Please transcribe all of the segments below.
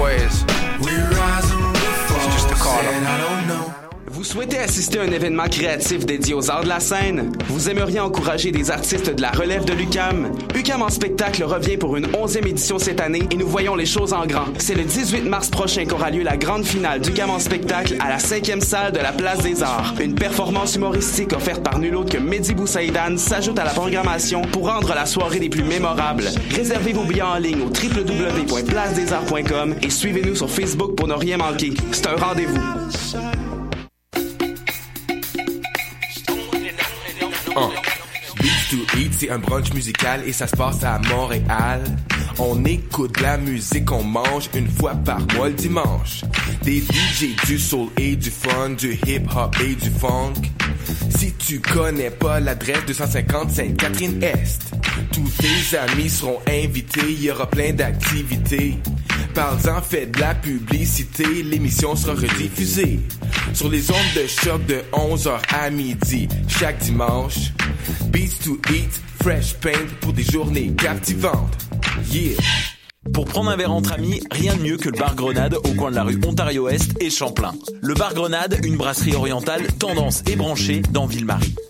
quiz. It's just a call Vous souhaitez assister à un événement créatif dédié aux arts de la scène? Vous aimeriez encourager des artistes de la relève de l'UCAM? UCAM en spectacle revient pour une 11e édition cette année et nous voyons les choses en grand. C'est le 18 mars prochain qu'aura lieu la grande finale d'UCAM en spectacle à la 5e salle de la Place des Arts. Une performance humoristique offerte par nul autre que Mehdi Boussaïdan s'ajoute à la programmation pour rendre la soirée des plus mémorables. Réservez vos billets en ligne au www.placedesarts.com et suivez-nous sur Facebook pour ne rien manquer. C'est un rendez-vous. C'est un brunch musical et ça se passe à Montréal. On écoute la musique, on mange une fois par mois le dimanche. Des DJ, du soul et du fun, du hip hop et du funk. Si tu connais pas l'adresse 250 Sainte-Catherine-Est, tous tes amis seront invités, il y aura plein d'activités. Parle-en, fais de la publicité, l'émission sera rediffusée sur les ondes de choc de 11h à midi chaque dimanche. Beats to Eat, Fresh Paint pour des journées captivantes. Yeah! Pour prendre un verre entre amis, rien de mieux que le bar Grenade au coin de la rue Ontario-Est et Champlain. Le bar Grenade, une brasserie orientale tendance et branchée dans Ville-Marie.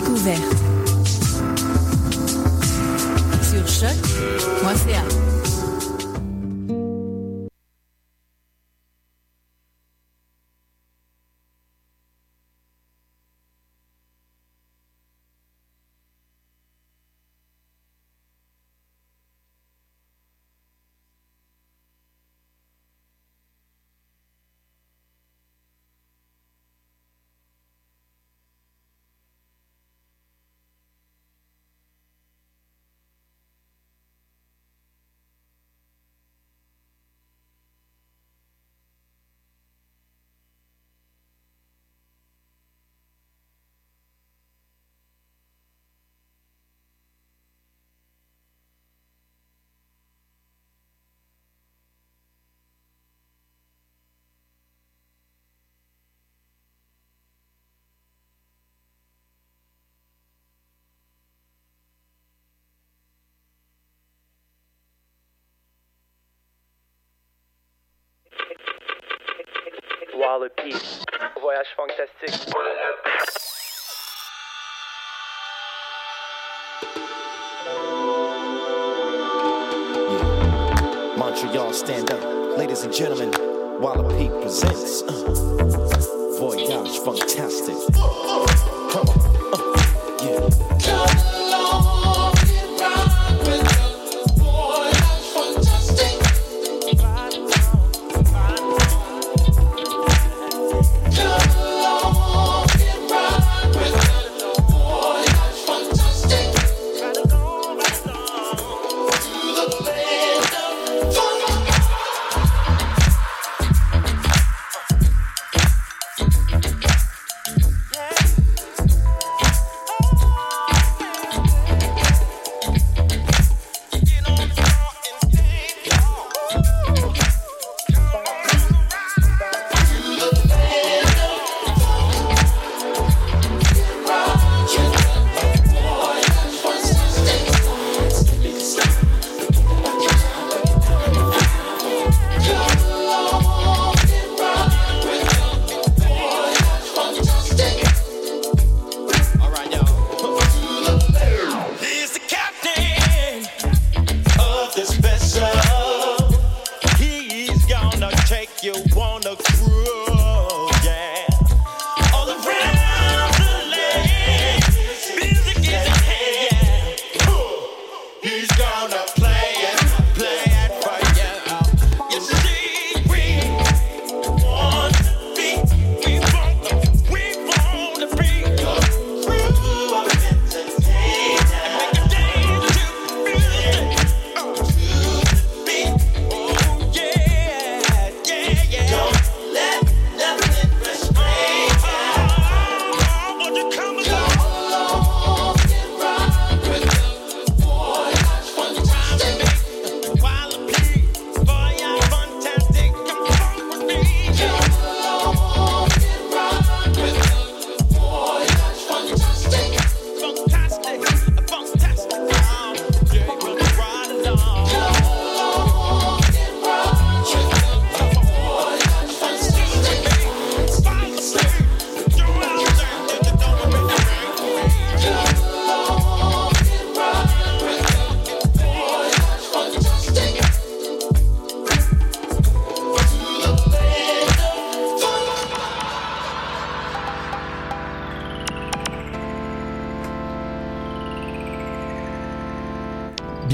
Découverte. Sur choc.ca. Wallopy. Voyage fantastique. Montreal, stand up. Ladies and gentlemen, Walla Peak presents uh, Voyage Fantastic. Come on. uh, yeah.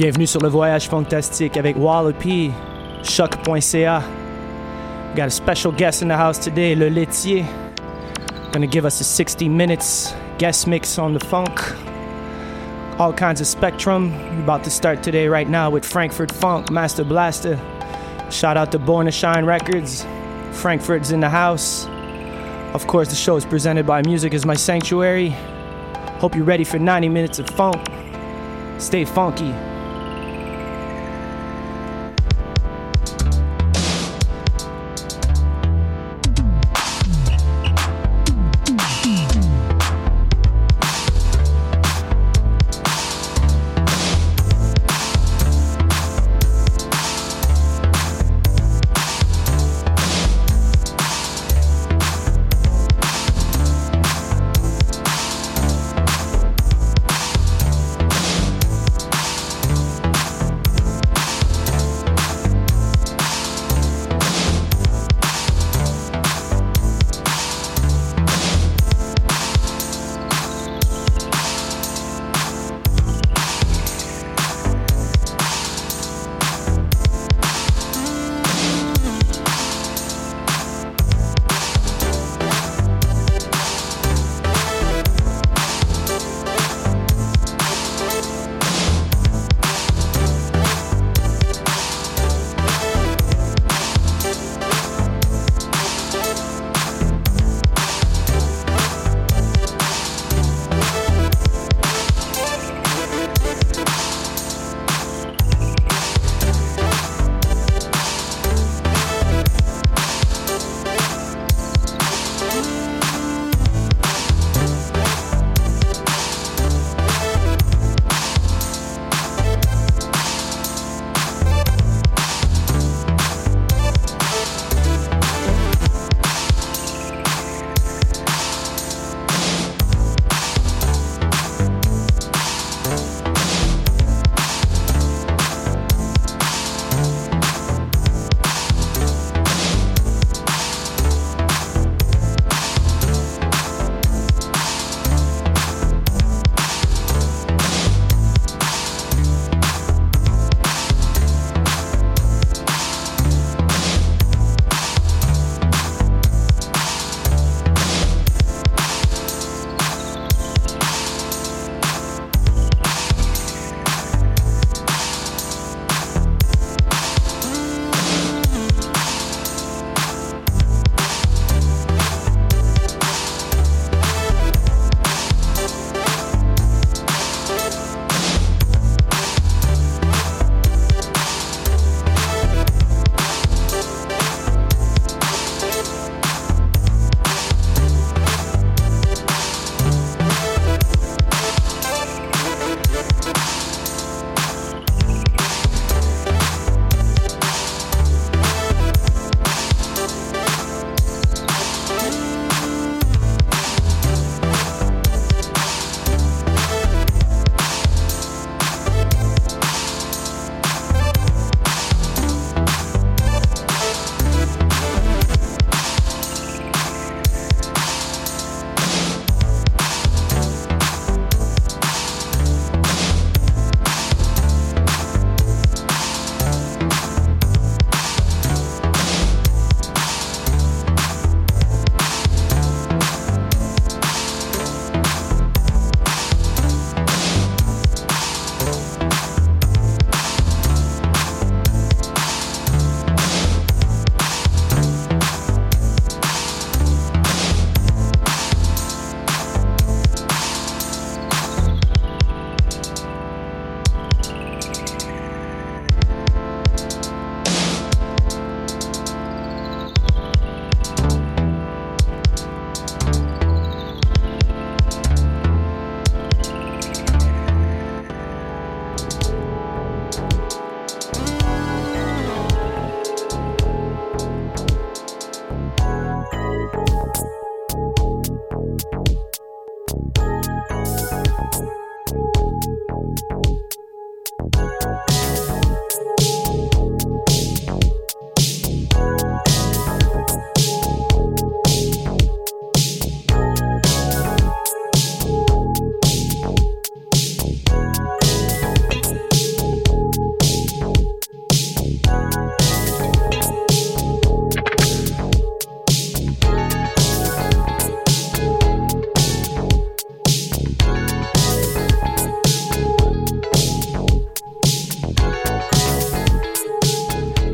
Bienvenue sur le voyage fantastique avec Wallopy, choc.ca. Got a special guest in the house today, Le Laitier. Gonna give us a 60 minutes guest mix on the funk. All kinds of spectrum. We're about to start today right now with Frankfurt Funk, Master Blaster. Shout out to Born to Shine Records. Frankfurt's in the house. Of course, the show is presented by Music is My Sanctuary. Hope you're ready for 90 minutes of funk. Stay funky.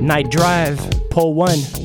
Night Drive, Pole 1.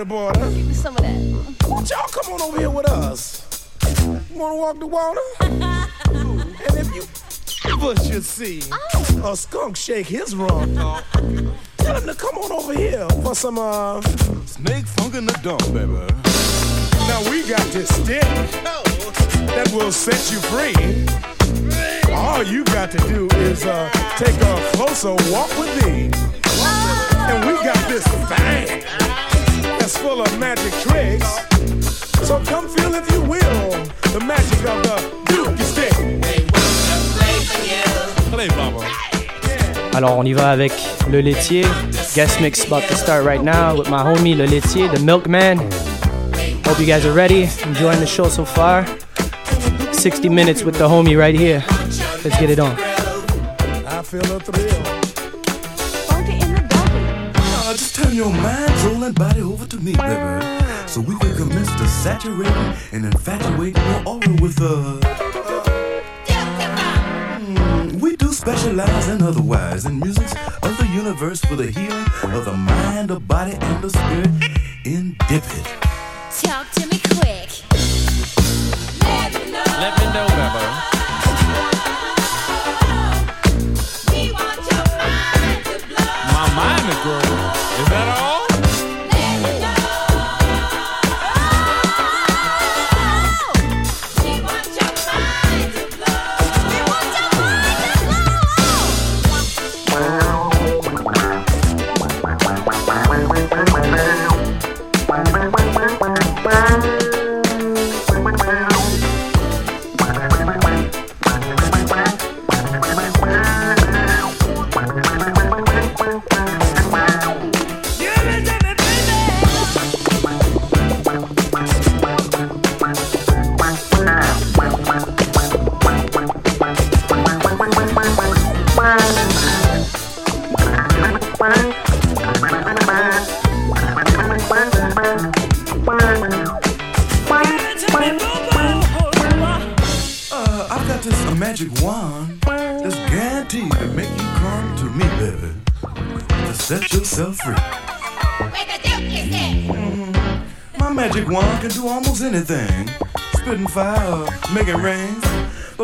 The border. Give me some of that. Won't y'all come on over here with us? You wanna walk the water? and if you ever should see a skunk shake his rump, tell him to come on over here for some uh snake funk in the dump, baby. Now we got this stick that will set you free. All you got to do is uh, take a closer walk with me. And we got this thing that's full of magic tricks. So come feel, if you will, the magic of the Dookie Stick. Play, Baba. Alors on y va avec le laitier. Guest mix about to start right now with my homie le laitier, the milkman. Hope you guys are ready. Enjoying the show so far. 60 minutes with the homie right here. Let's get it on. I feel a thrill. Turn your mind, soul, and body over to me, baby. So we can commence to saturate and infatuate your aura with uh. Mm, we do specialize in otherwise in musics of the universe for the healing of the mind, the body, and the spirit. In dip it. Talk to me quick. Let me know. Let me know,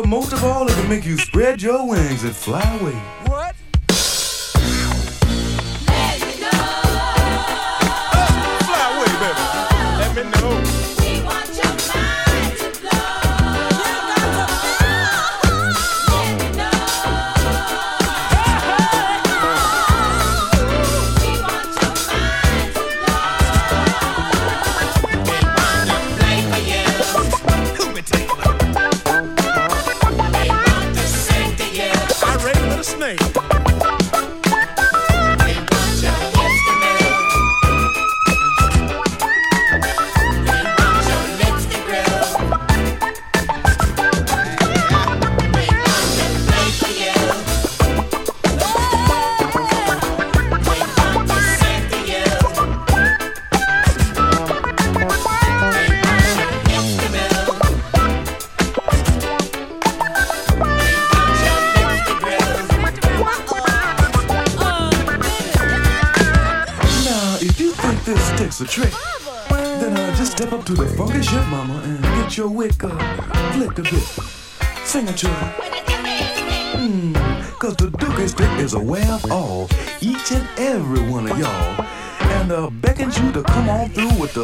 most of all, it can make you spread your wings and fly away.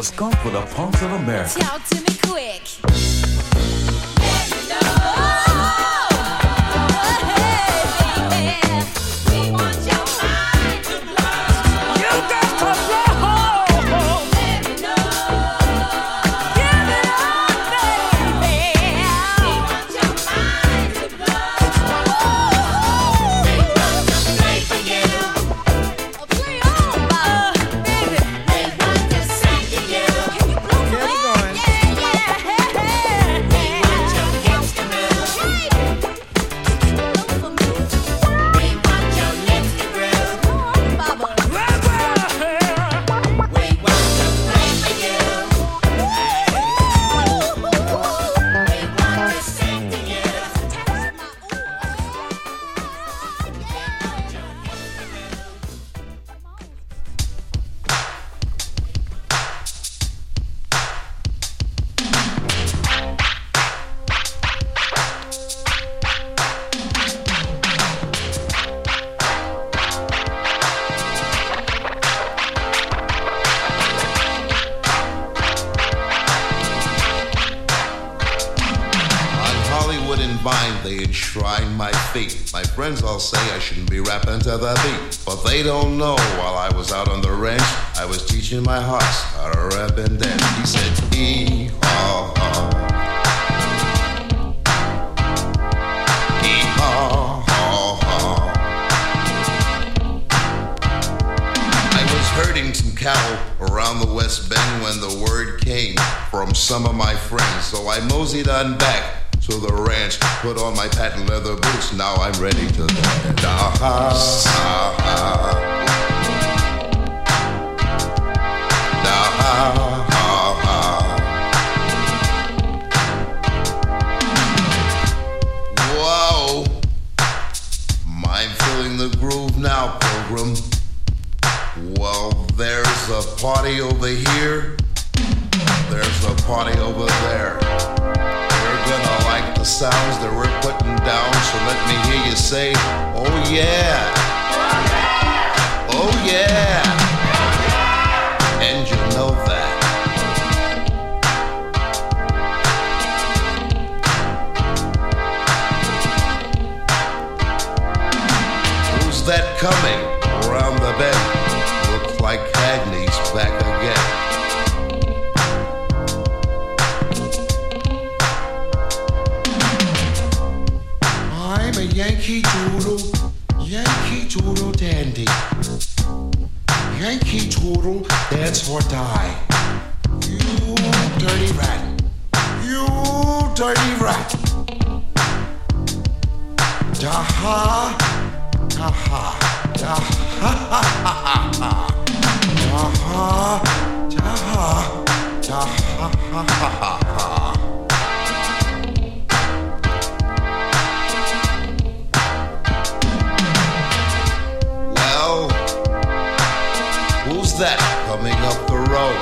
Skunk for the punks of America. Now I'm ready to dance. Wow, I'm feeling the groove now, pilgrim. Well, there's a party over here. There's a party over there. We're gonna sounds that we're putting down. So let me hear you say, oh yeah. Oh yeah. And you know that. Who's that coming around the bend? Looks like Cagney's back again. Yankee Doodle, Yankee Doodle Dandy. Yankee Doodle, dance or die. You dirty rat. You dirty rat. Da ha, ha ha, da ha ha ha ha. Da ha, da ha, da ha ha ha ha. that coming up the road?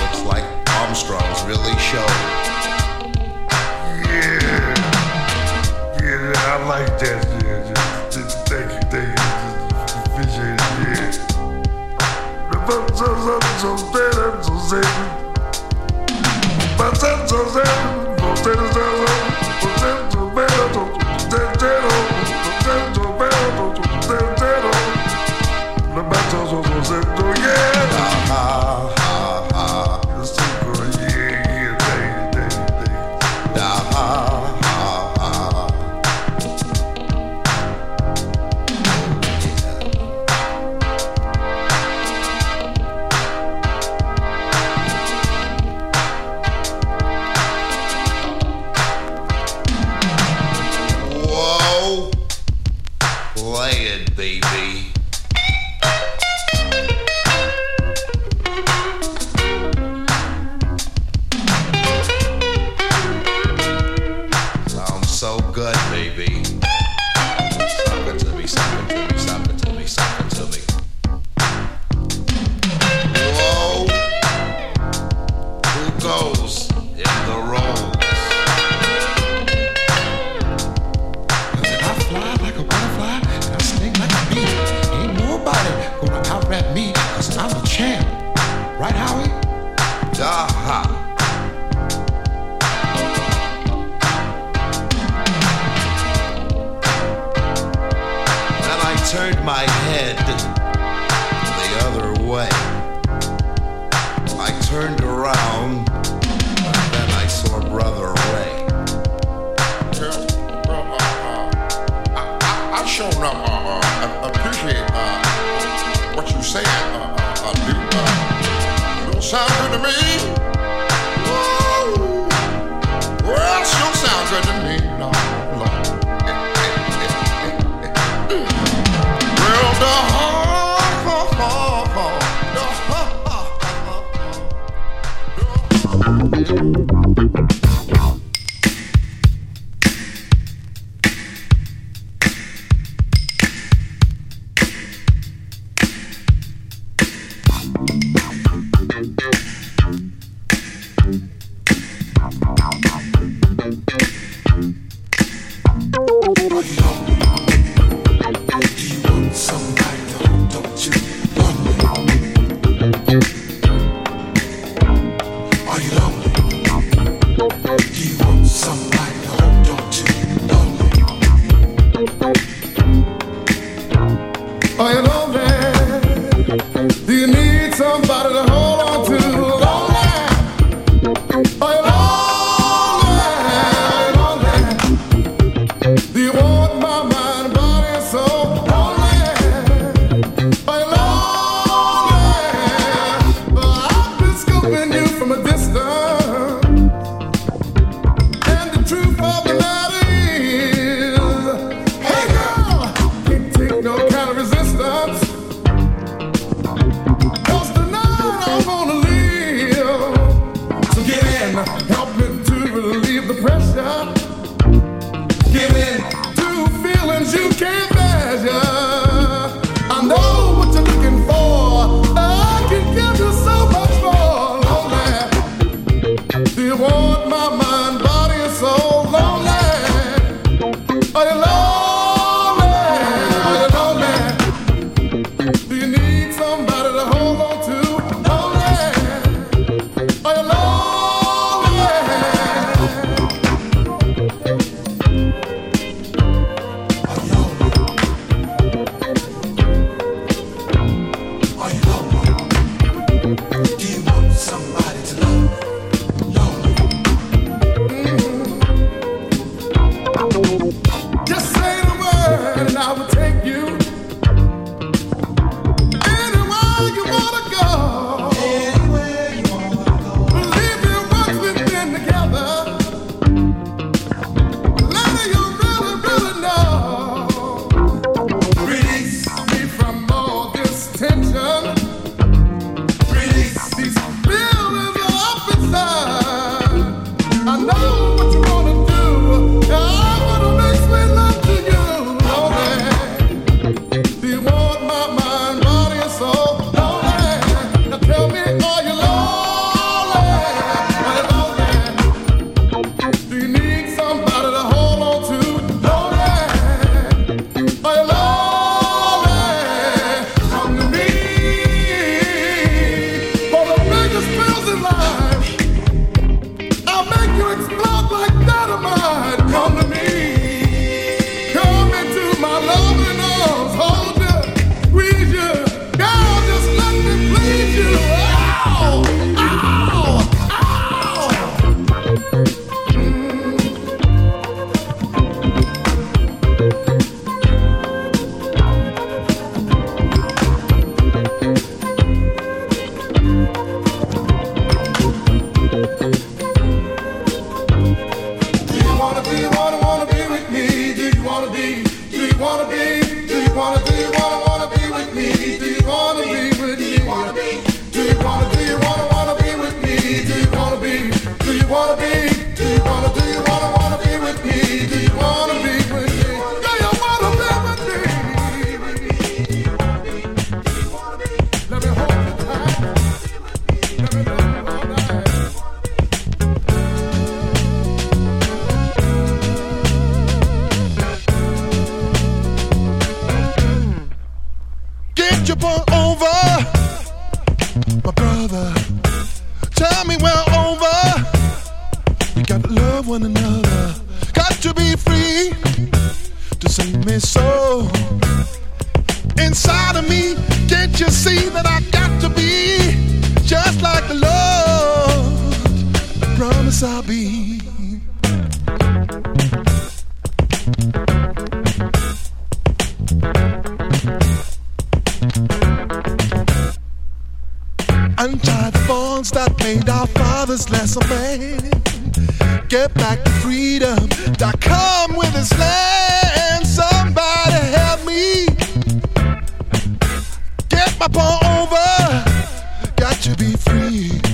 Looks like Armstrong's really showed. Yeah, yeah, I like that. Yeah, just, thank you, thank you, appreciate it. Yeah. Untie the bonds that made our fathers less of. Get back to freedom come with. Somebody help me get my over. Got to be free.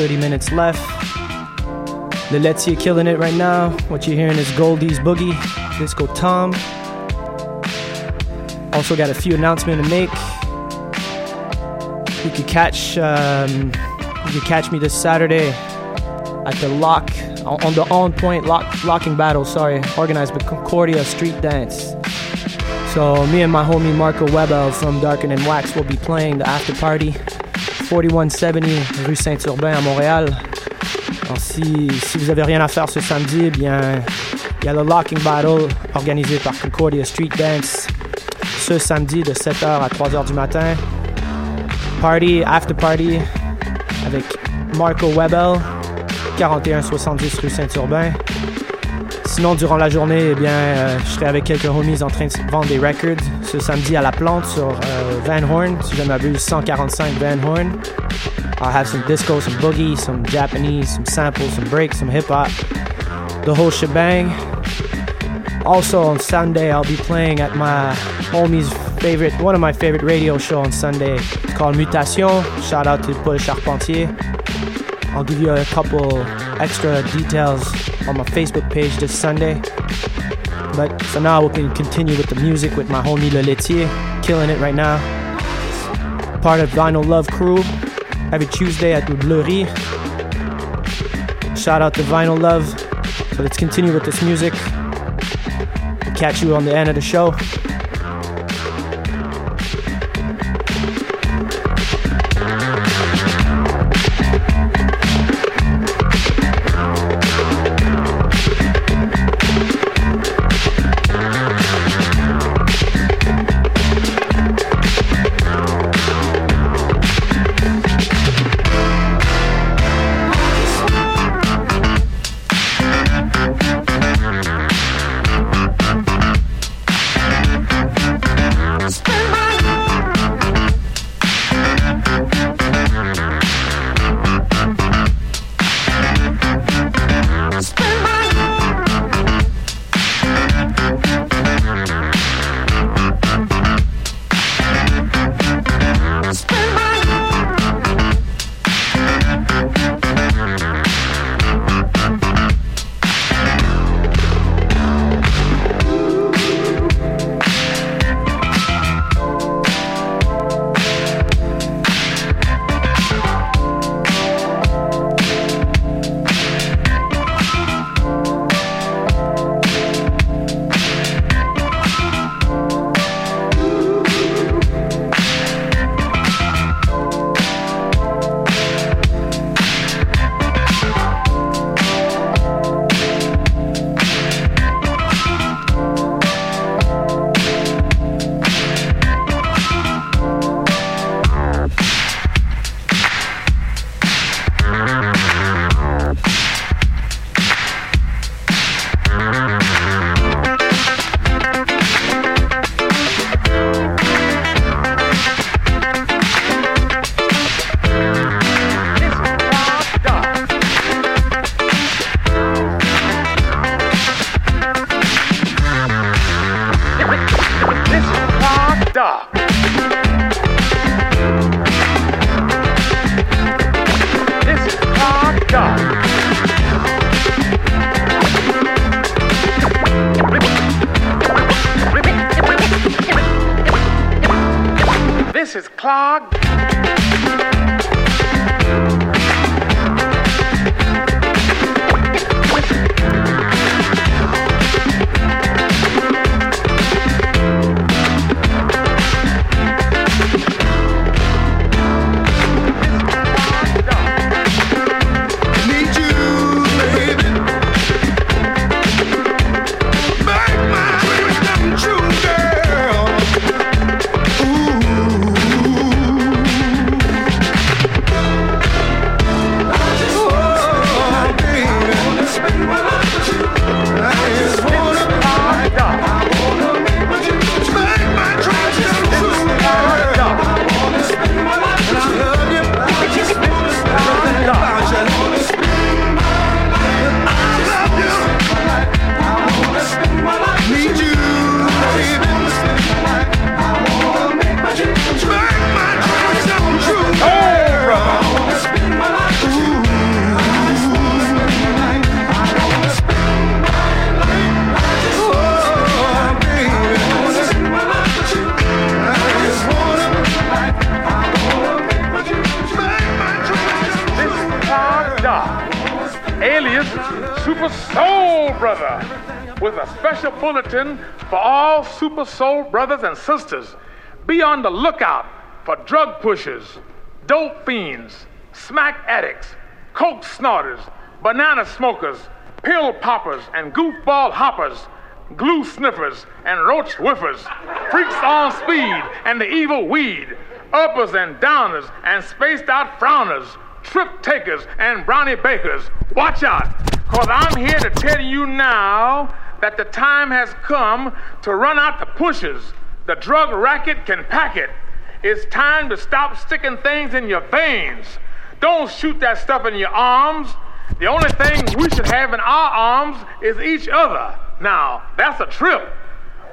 30 minutes left. The killing it right now. What you're hearing is Goldie's Boogie, Disco Tom. Also got a few announcements to make. You could catch um, you could catch me this Saturday at the Lock on the On Point lock, Locking Battle. Sorry, organized by Concordia Street Dance. So me and my homie Marco Webel from Darken and Wax will be playing the after party 4170 rue Saint-Urbain à Montréal. Si vous avez rien à faire ce samedi, eh bien il y a le Locking Battle organisé par Concordia Street Dance ce samedi de 7h à 3h du matin. Party, after party avec Marco Webel, 4170 rue Saint-Urbain. Sinon, durant la journée, eh bien, euh, je serai avec quelques homies en train de vendre des records ce samedi à la plante sur euh, Van Horne, si je ne m'abuse, 145 Van Horne. I'll have some disco, some boogie, some Japanese, some samples, some breaks, some hip hop, the whole shebang. Also on Sunday, I'll be playing at my homie's favorite, one of my favorite radio show on Sunday. It's called Mutation. Shout out to Paul Charpentier. I'll give you a couple extra details on my Facebook page this Sunday. But for now, we can continue with the music with my homie Le Laitier, killing it right now. Part of Vinyl Love Crew, every Tuesday at Bleury. Shout out to Vinyl Love. So let's continue with this music. Catch you on the end of the show. This is Clark. For all Super Soul brothers and sisters. Be on the lookout for drug pushers, dope fiends, smack addicts, coke snorters, banana smokers, pill poppers, and goofball hoppers, glue sniffers, and roach whiffers, freaks on speed, and the evil weed, uppers and downers, and spaced out frowners, trip takers, and brownie bakers. Watch out, because I'm here to tell you now that the time has come to run out the pushers. The drug racket can pack it. It's time to stop sticking things in your veins. Don't shoot that stuff in your arms. The only thing we should have in our arms is each other. Now, that's a trip.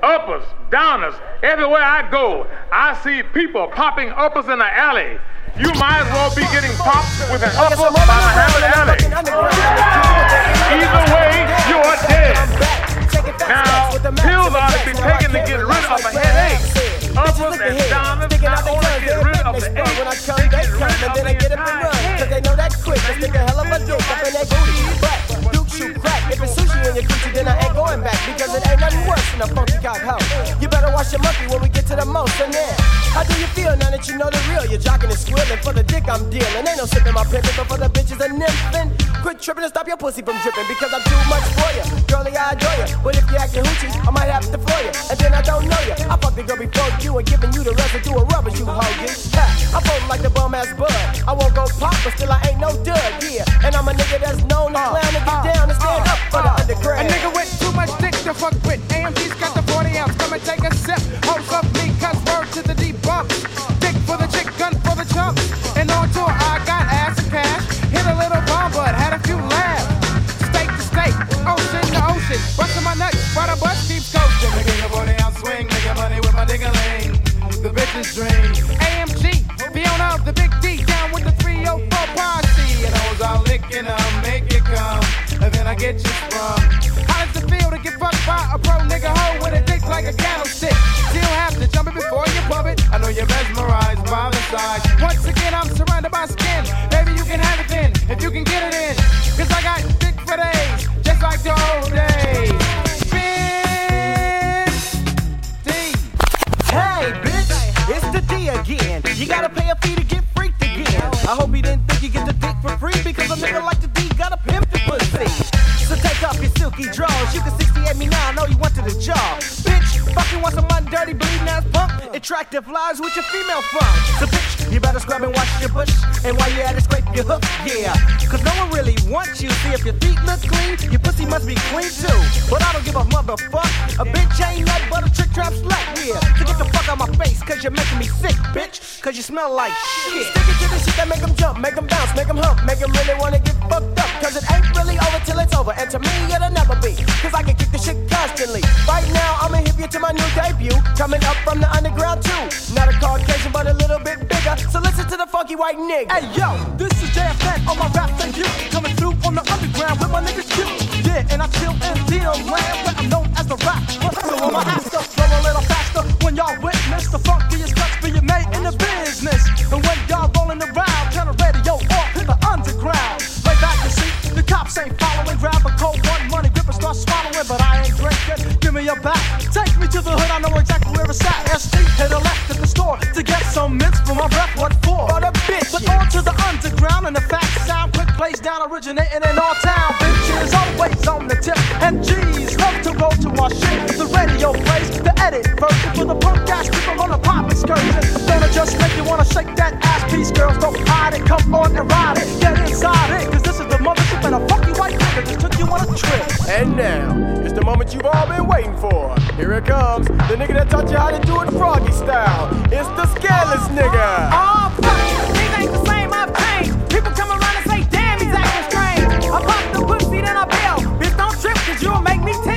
uppers, downers. Everywhere I go, I see people popping uppers in the alley. You might as well be getting popped with an upper by the Alley. Either way, you are dead. Now, pills ought to be taken to get rid of a headache. Uppers and downers not only get rid of the ache, When I come, they come, and then they get up and run. Cause they know that quick, they stick a hell of a dick up in that booty. But, Duke shoot crack. If it's sushi in your coochie, then I ain't going back. Because it ain't nothing worse than a funky cock hoe. You better watch your monkey when we get to the most. And then, how do you feel now that you know the real? You're jocking and squealing for the dick I'm dealing. Ain't no sipping my pimpin', but for the bitches and nymphing. Quit tripping and stop your pussy from dripping because I'm too much for you. Girlie, I adore you. But if you acting hoochie, I might have to floor you. And then I don't know you. I fuck the girl before you and giving you the residue of rubber, you Ha, I fold like the bum ass bud. I won't go pop, but still I ain't no dud, yeah. And I'm a nigga that's known to clown and get down and stand up for the underground. A nigga with too much dick to fuck with. Smell like shit. Stick it to the shit that make them jump, make them bounce, make them hump, make them really wanna get fucked up. Cause it ain't really over till it's over. And to me, it'll never be. Cause I can kick the shit constantly. Right now, I'ma hip you to my new debut. Coming up from the underground too. Not a Caucasian, but a little bit bigger. So listen to the funky white nigga. Hey yo, this is JFN on my moment you've all been waiting for. Here it comes, the nigga that taught you how to do it froggy style. It's the scandalous nigga. Oh, fuck, these ain't the same, I've changed. People come around and say, damn, he's acting strange. I pop the pussy, then I bail. Bitch, don't trip, cause you'll make me tell.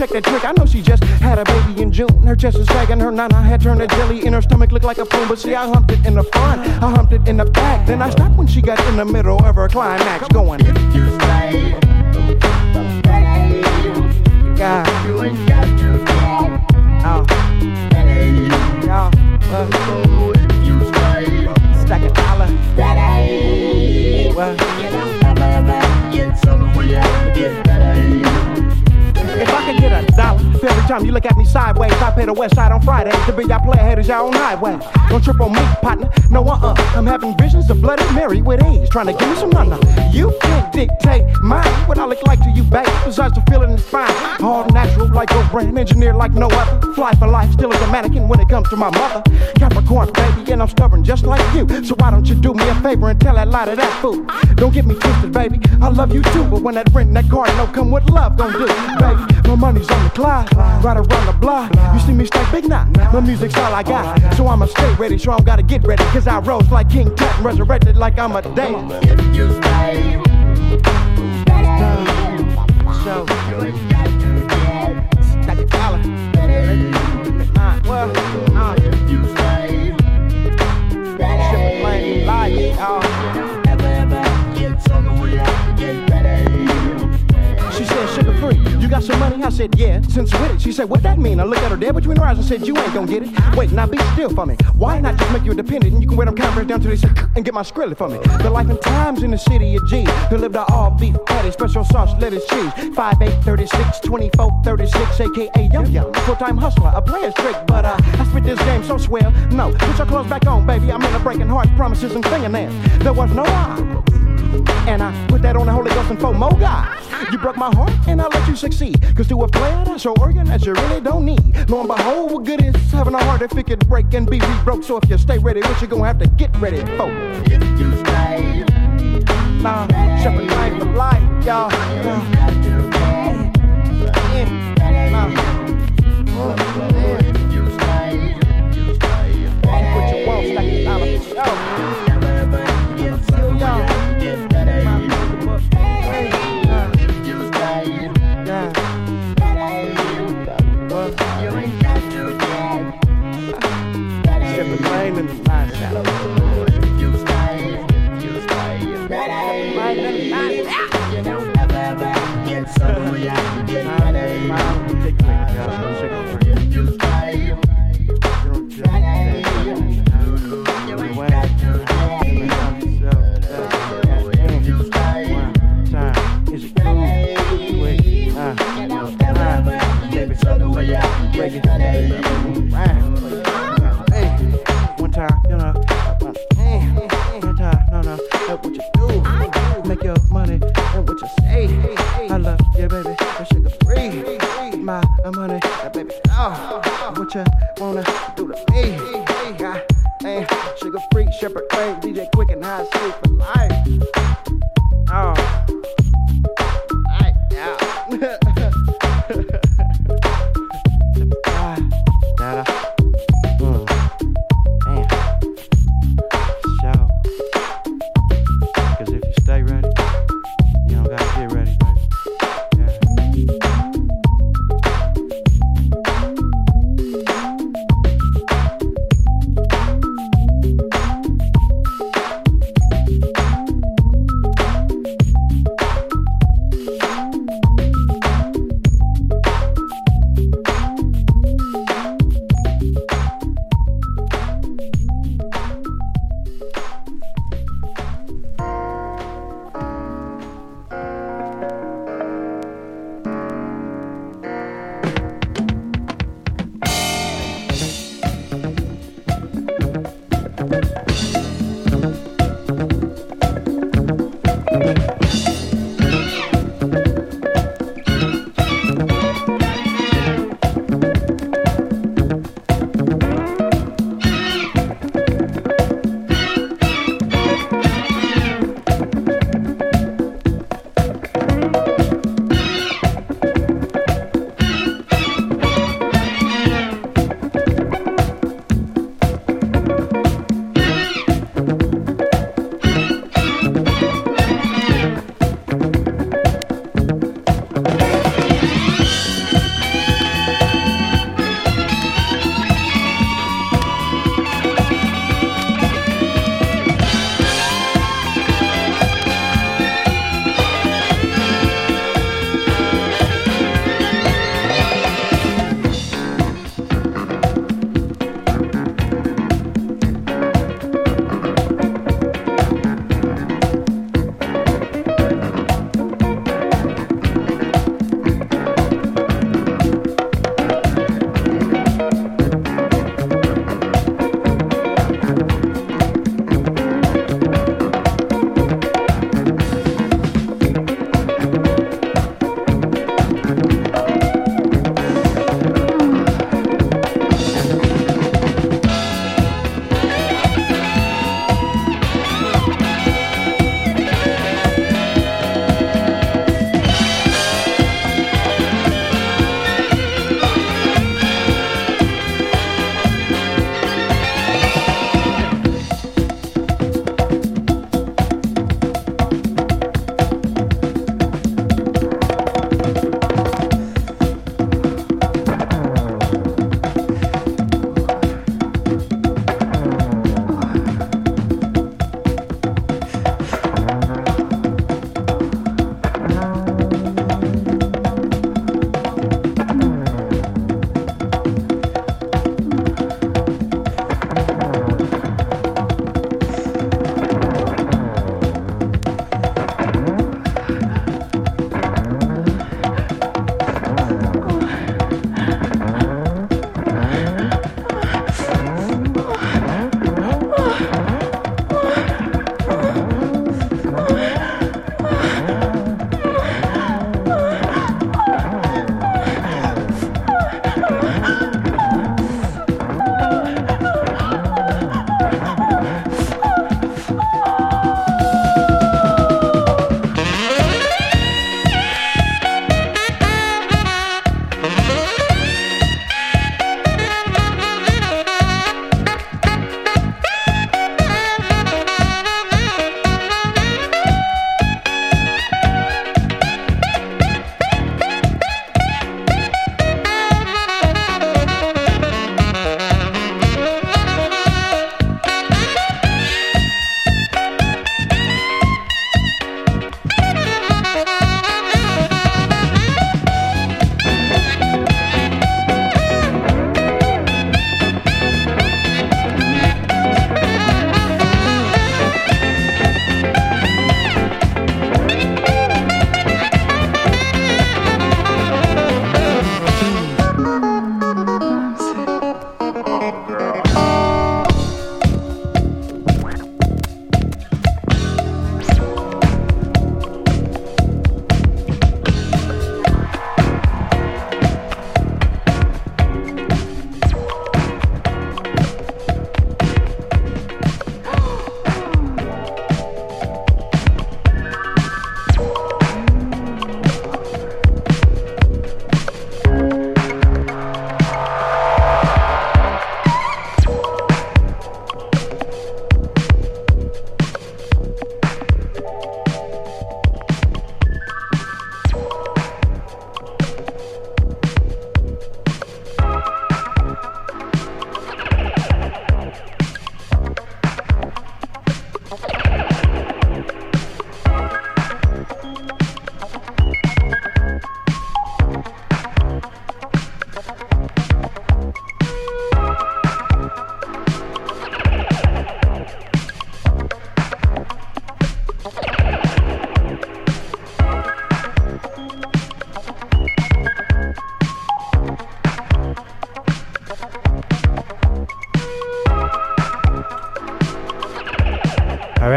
Check me, go check that trick. I know she just had a baby in June. Her chest is sagging, her nana had turned to jelly, and her stomach looked like a spoon. But see, I humped it in the front, I humped it in the back. Then I stopped when she got in the middle of her climax, going. God. Oh. Yeah. Uh, stack a dollar. Well. Time you look at me sideways, I pay the west side on Friday. To be y'all play is y'all own highway. Don't trip on me, partner. No, uh uh. I'm having visions of Bloody Mary with AIDS, trying to give me some nana. You can't dictate mine, what I look like to you, babe. Besides the feeling is fine. All natural, like a brain engineer, like no other. Fly for life, still as a mannequin when it comes to my mother. Capricorn, baby, and I'm stubborn just like you. So why don't you do me a favor and tell that lie to that fool? Don't get me twisted, baby. I love you too, but when that rent that car don't come, with love gon' do, baby? My money's on the clock, right around the block. You see me stack big now, my music's all I got. So I'ma stay ready, so I'm gotta get ready. Cause I rose like King Tut and resurrected like I'm a day. So, I said, yeah, since it. She said, what that mean? I looked at her dead between her eyes and said, you ain't gonna get it. Wait, now be still for me. Why not just make you a dependent and you can wear them Converse down to say, and get my skrilla for me. The life and times in the city of G. Who lived a all beef patty, special sauce, lettuce, cheese. 5, 8, 36, 24, 36, aka Young Young. Full time hustler, a player's trick, but uh, I spit this game so swell. No, put your clothes back on, baby. I'm in a breaking hearts, promises, and fingernails. There was no lie. And I put that on the Holy Ghost and more guys. You broke my heart and I let you succeed. Cause to a player that's your organ that you really don't need. Lo and behold, what good is having a heart if it could break and be re-broke? So if you stay ready, what you gonna have to get ready for? If you stay. Nah, shepherd life of life, y'all. Yeah. What wanna do the to me? God, damn, Suga Free, shepherd, crane, DJ Quik and high sleep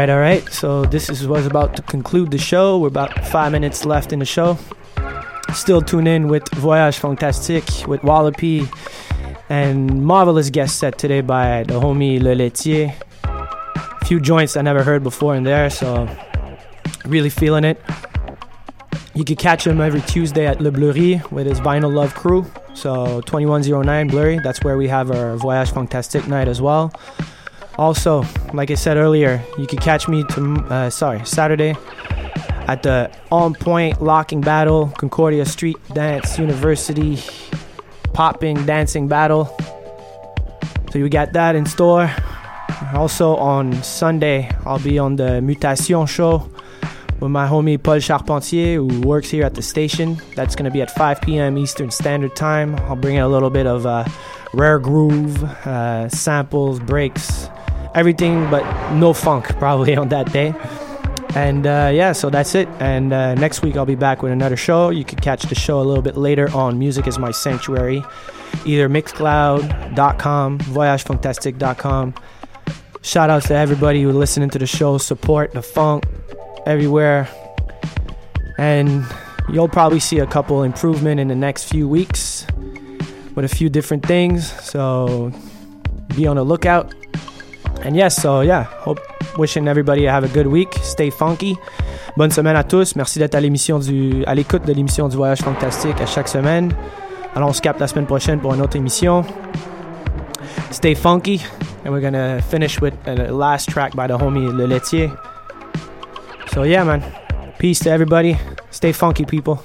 right, all right. So this is was about to conclude the show. We're about five minutes left in the show. Still tune in with Voyage Fantastique with Wallopy and marvelous guest set today by the homie Le Laitier. Few joints I never heard before in there, so really feeling it. You can catch him every Tuesday at Le Bleury with his Vinyl Love crew. So 2109 Bleury, that's where we have our Voyage Fantastique night as well. Also, like I said earlier, you can catch me to uh, sorry Saturday at the On Point Locking Battle, Concordia Street Dance University Popping Dancing Battle. So you got that in store. Also on Sunday, I'll be on the Mutation show with my homie Paul Charpentier, who works here at the station. That's going to be at 5 p.m. Eastern Standard Time. I'll bring in a little bit of uh, rare groove, uh, samples, breaks, everything, but no funk probably on that day. And uh, yeah, so that's it. And uh, next week I'll be back with another show. You can catch the show a little bit later on Music is My Sanctuary, either mixcloud.com, voyagefantastic.com. Shout outs to everybody who listening to the show, support the funk everywhere. And you'll probably see a couple improvement in the next few weeks with a few different things. So be on the lookout. And yes, so yeah, hope wishing everybody have a good week. Stay funky. Bonne semaine à tous. Merci d'être à l'émission du à l'écoute de l'émission du Voyage Fantastique à chaque semaine. Alors on se capte la semaine prochaine pour une autre émission. Stay funky. And we're gonna finish with a last track by the homie Le Laitier. So yeah, man. Peace to everybody. Stay funky, people.